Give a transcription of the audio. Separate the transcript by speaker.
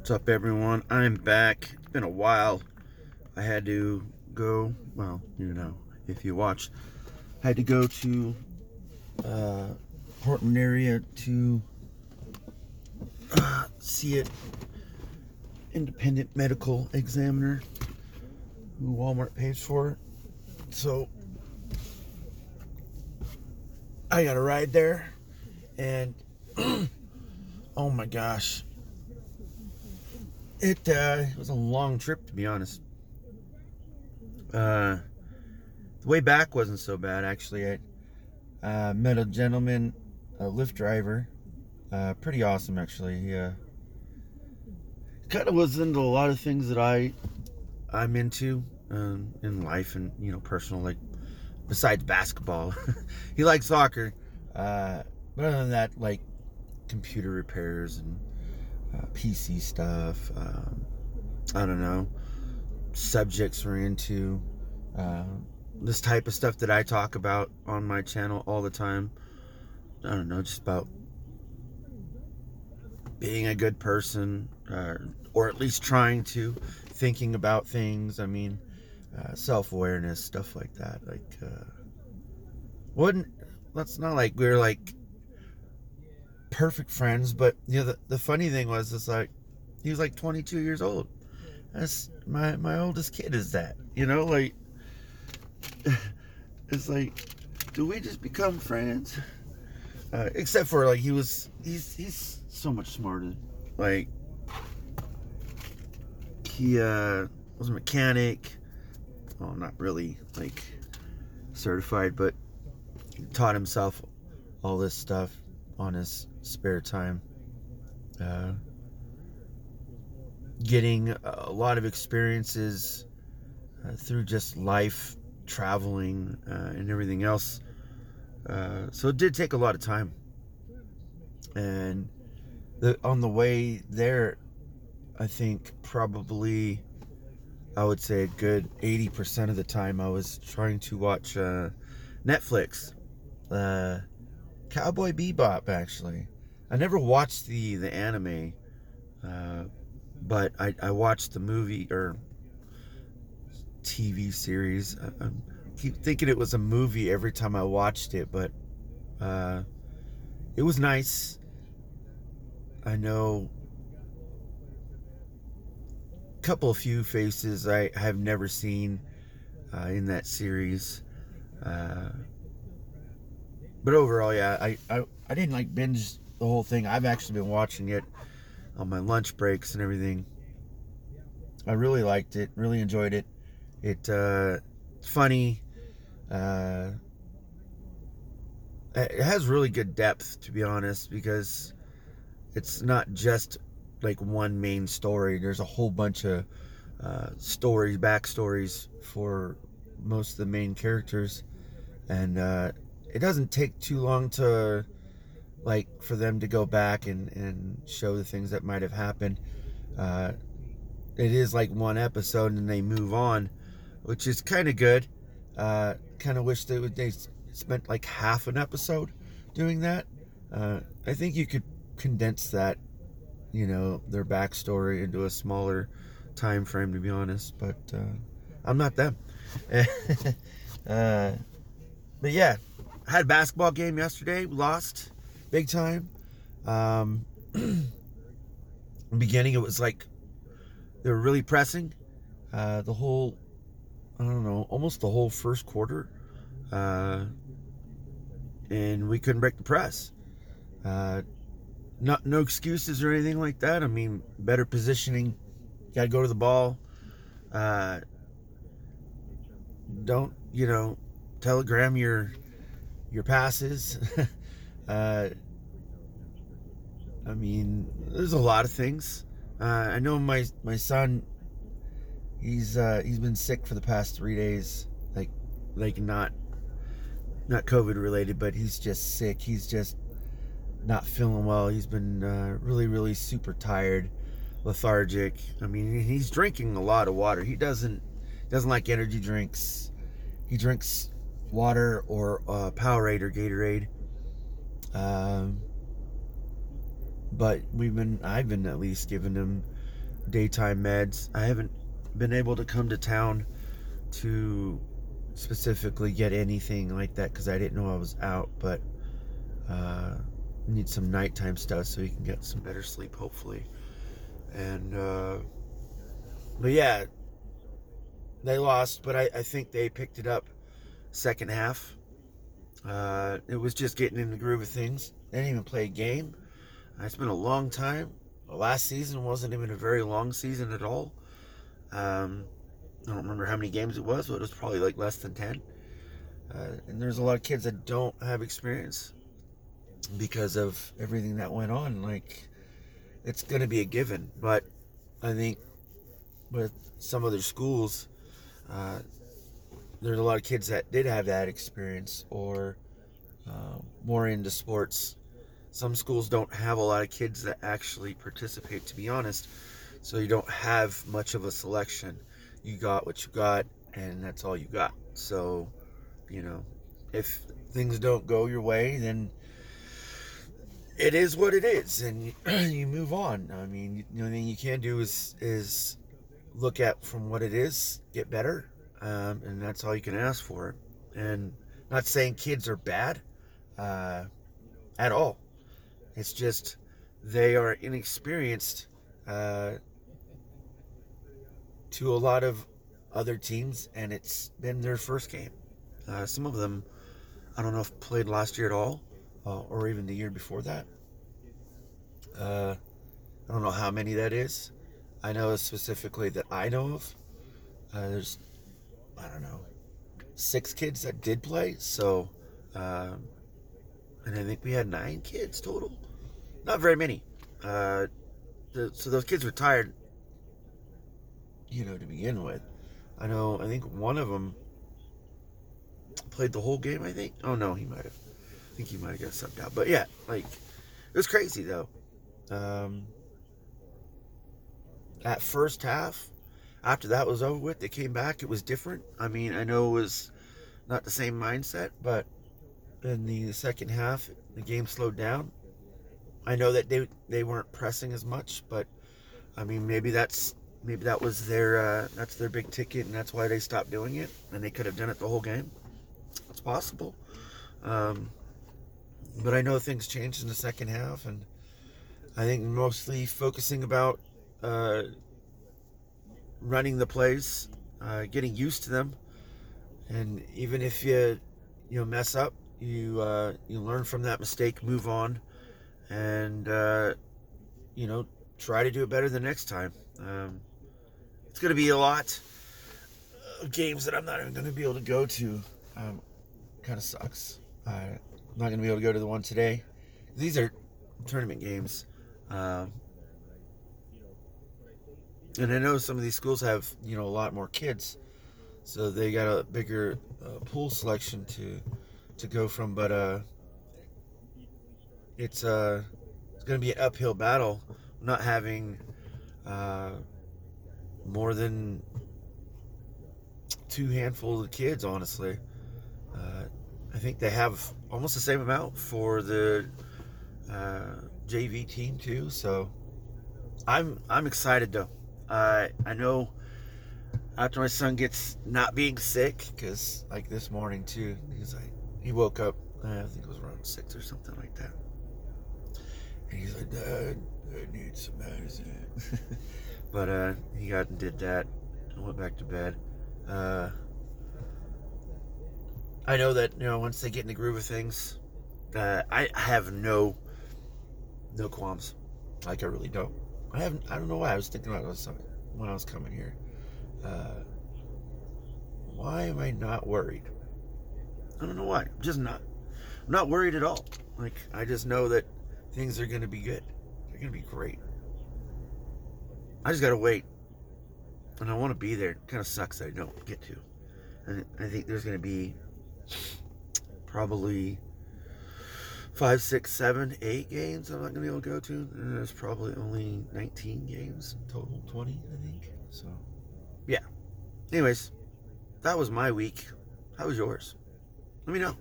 Speaker 1: What's up, everyone? I'm back. It's been a while. I had to go, well, you know, if you watched, I had to go to uh, Portland area to uh, see it independent medical examiner who Walmart pays for. So I got a ride there and oh my gosh it uh, was a long trip, to be honest. Uh, the way back wasn't so bad, actually. I uh, met a gentleman, a Lyft driver. Uh, pretty awesome, actually. He uh, kind of was into a lot of things that I I'm into um, in life and you know personal, like besides basketball. he likes soccer, uh, but other than that, like computer repairs and uh, PC stuff. Um, I don't know subjects we're into. Uh, this type of stuff that I talk about on my channel all the time. I don't know, just about being a good person, uh, or at least trying to, thinking about things. I mean, uh, self awareness, stuff like that. Like, uh, wouldn't that's not like we're like perfect friends, but you know the, the funny thing was it's like he was like 22 years old. That's my my oldest kid is that. You know, like it's like do we just become friends? Uh, except for like he was he's he's so much smarter. Like he uh was a mechanic. Well, not really like certified, but taught himself all this stuff on his spare time. Uh, getting a lot of experiences uh, through just life, traveling, uh, and everything else. Uh, so it did take a lot of time. And the, on the way there, I think probably I would say a good 80% of the time I was trying to watch uh, Netflix. Cowboy Bebop, actually. I never watched the the anime, uh, but I, I watched the movie or TV series. I, I, keep thinking it was a movie every time I watched it, but uh, it was nice. I know a couple of few faces I have never seen uh, in that series. Uh, but overall, yeah, I, I, I didn't like binge the whole thing. I've actually been watching it on my lunch breaks and everything. I really liked it, really enjoyed it. It uh, funny. Uh, it has really good depth, to be honest, because it's not just like one main story. There's a whole bunch of uh, stories, backstories for most of the main characters, and uh, it doesn't take too long to like for them to go back and and show the things that might have happened. Uh, it is like one episode and they move on, which is kind of good. Uh, kind of wish they would they spent like half an episode doing that. Uh, I think you could condense that, you know, their backstory into a smaller time frame. To be honest, but uh, I'm not them. uh, but yeah, had a basketball game yesterday. We lost big time. Um, beginning, it was like they were really pressing. Uh, the whole, I don't know, almost the whole first quarter. Uh, and we couldn't break the press. Uh, not no excuses or anything like that. I mean, better positioning. Got to go to the ball. Uh, don't you know? Telegram your your passes. uh, I mean, there's a lot of things. Uh, I know my my son. He's uh, he's been sick for the past three days. Like like not not COVID related, but he's just sick. He's just not feeling well. He's been uh, really really super tired, lethargic. I mean, he's drinking a lot of water. He doesn't doesn't like energy drinks. He drinks water or uh, Powerade or Gatorade. Um, but we've been, I've been at least giving him daytime meds. I haven't been able to come to town to specifically get anything like that because I didn't know I was out, but uh, need some nighttime stuff so you can get some better sleep, hopefully. And uh, but yeah, they lost, but I, I think they picked it up second half. Uh, it was just getting in the groove of things. They didn't even play a game. Uh, it's been a long time. Last season wasn't even a very long season at all. Um, I don't remember how many games it was, but it was probably like less than 10. Uh, and there's a lot of kids that don't have experience because of everything that went on. Like, it's going to be a given. But I think with some other schools, uh, there's a lot of kids that did have that experience or uh, more into sports. Some schools don't have a lot of kids that actually participate, to be honest. So you don't have much of a selection. You got what you got, and that's all you got. So, you know, if things don't go your way, then it is what it is, and you, move on. I mean, the only thing you can do is is look at from what it is, get better, um, and that's all you can ask for. And not saying kids are bad uh, at all. It's just they are inexperienced uh, to a lot of other teams, and it's been their first game. Uh, some of them, I don't know if played last year at all, uh, or even the year before that. Uh, I don't know how many that is. I know specifically that I know of. Uh, there's, I don't know, six kids that did play. So, um, and I think we had nine kids total. Not very many. Uh, the, so those kids were tired, you know, to begin with. I know, I think one of them played the whole game, I think. Oh, no, he might have. I think he might have got subbed out. But yeah, like, it was crazy, though. Um, at first half, after that was over with, they came back. It was different. I mean, I know it was not the same mindset, but in the second half, the game slowed down. I know that they they weren't pressing as much, but I mean, maybe that's maybe that was their uh, that's their big ticket, and that's why they stopped doing it. And they could have done it the whole game. It's possible. Um, but I know things changed in the second half, and I think mostly focusing about uh, running the plays, uh, getting used to them, and even if you you know mess up, you uh, you learn from that mistake, move on, and uh, you know try to do it better the next time. Um, it's going to be a lot of games that I'm not even going to be able to go to. Um, kind of sucks. I'm not going to be able to go to the one today. These are tournament games. Um, and I know some of these schools have you know a lot more kids, so they got a bigger uh, pool selection to to go from. But uh, it's uh, it's going to be an uphill battle, not having uh, more than two handfuls of kids. Honestly, uh, I think they have almost the same amount for the uh, JV team too. So I'm I'm excited though. Uh, I know after my son gets not being sick, because like this morning too, he's like, he woke up, I think it was around six or something like that. And he's like, Dad, I need some medicine. but uh, he got and did that and went back to bed. Uh, I know that, you know, once they get in the groove of things, uh, I have no, no qualms. Like, I really don't. I haven't. I don't know why I was thinking about this when I was coming here. Uh, why am I not worried? I don't know why. I'm just not. I'm not worried at all. Like I just know that things are going to be good. They're going to be great. I just got to wait, and I want to be there. Kind of sucks that I don't get to. And I think there's going to be probably five, six, seven, eight games I'm not going to be able to go to. And there's probably only 19 games total, 20, I think. So, yeah. Anyways, that was my week. How was yours? Let me know.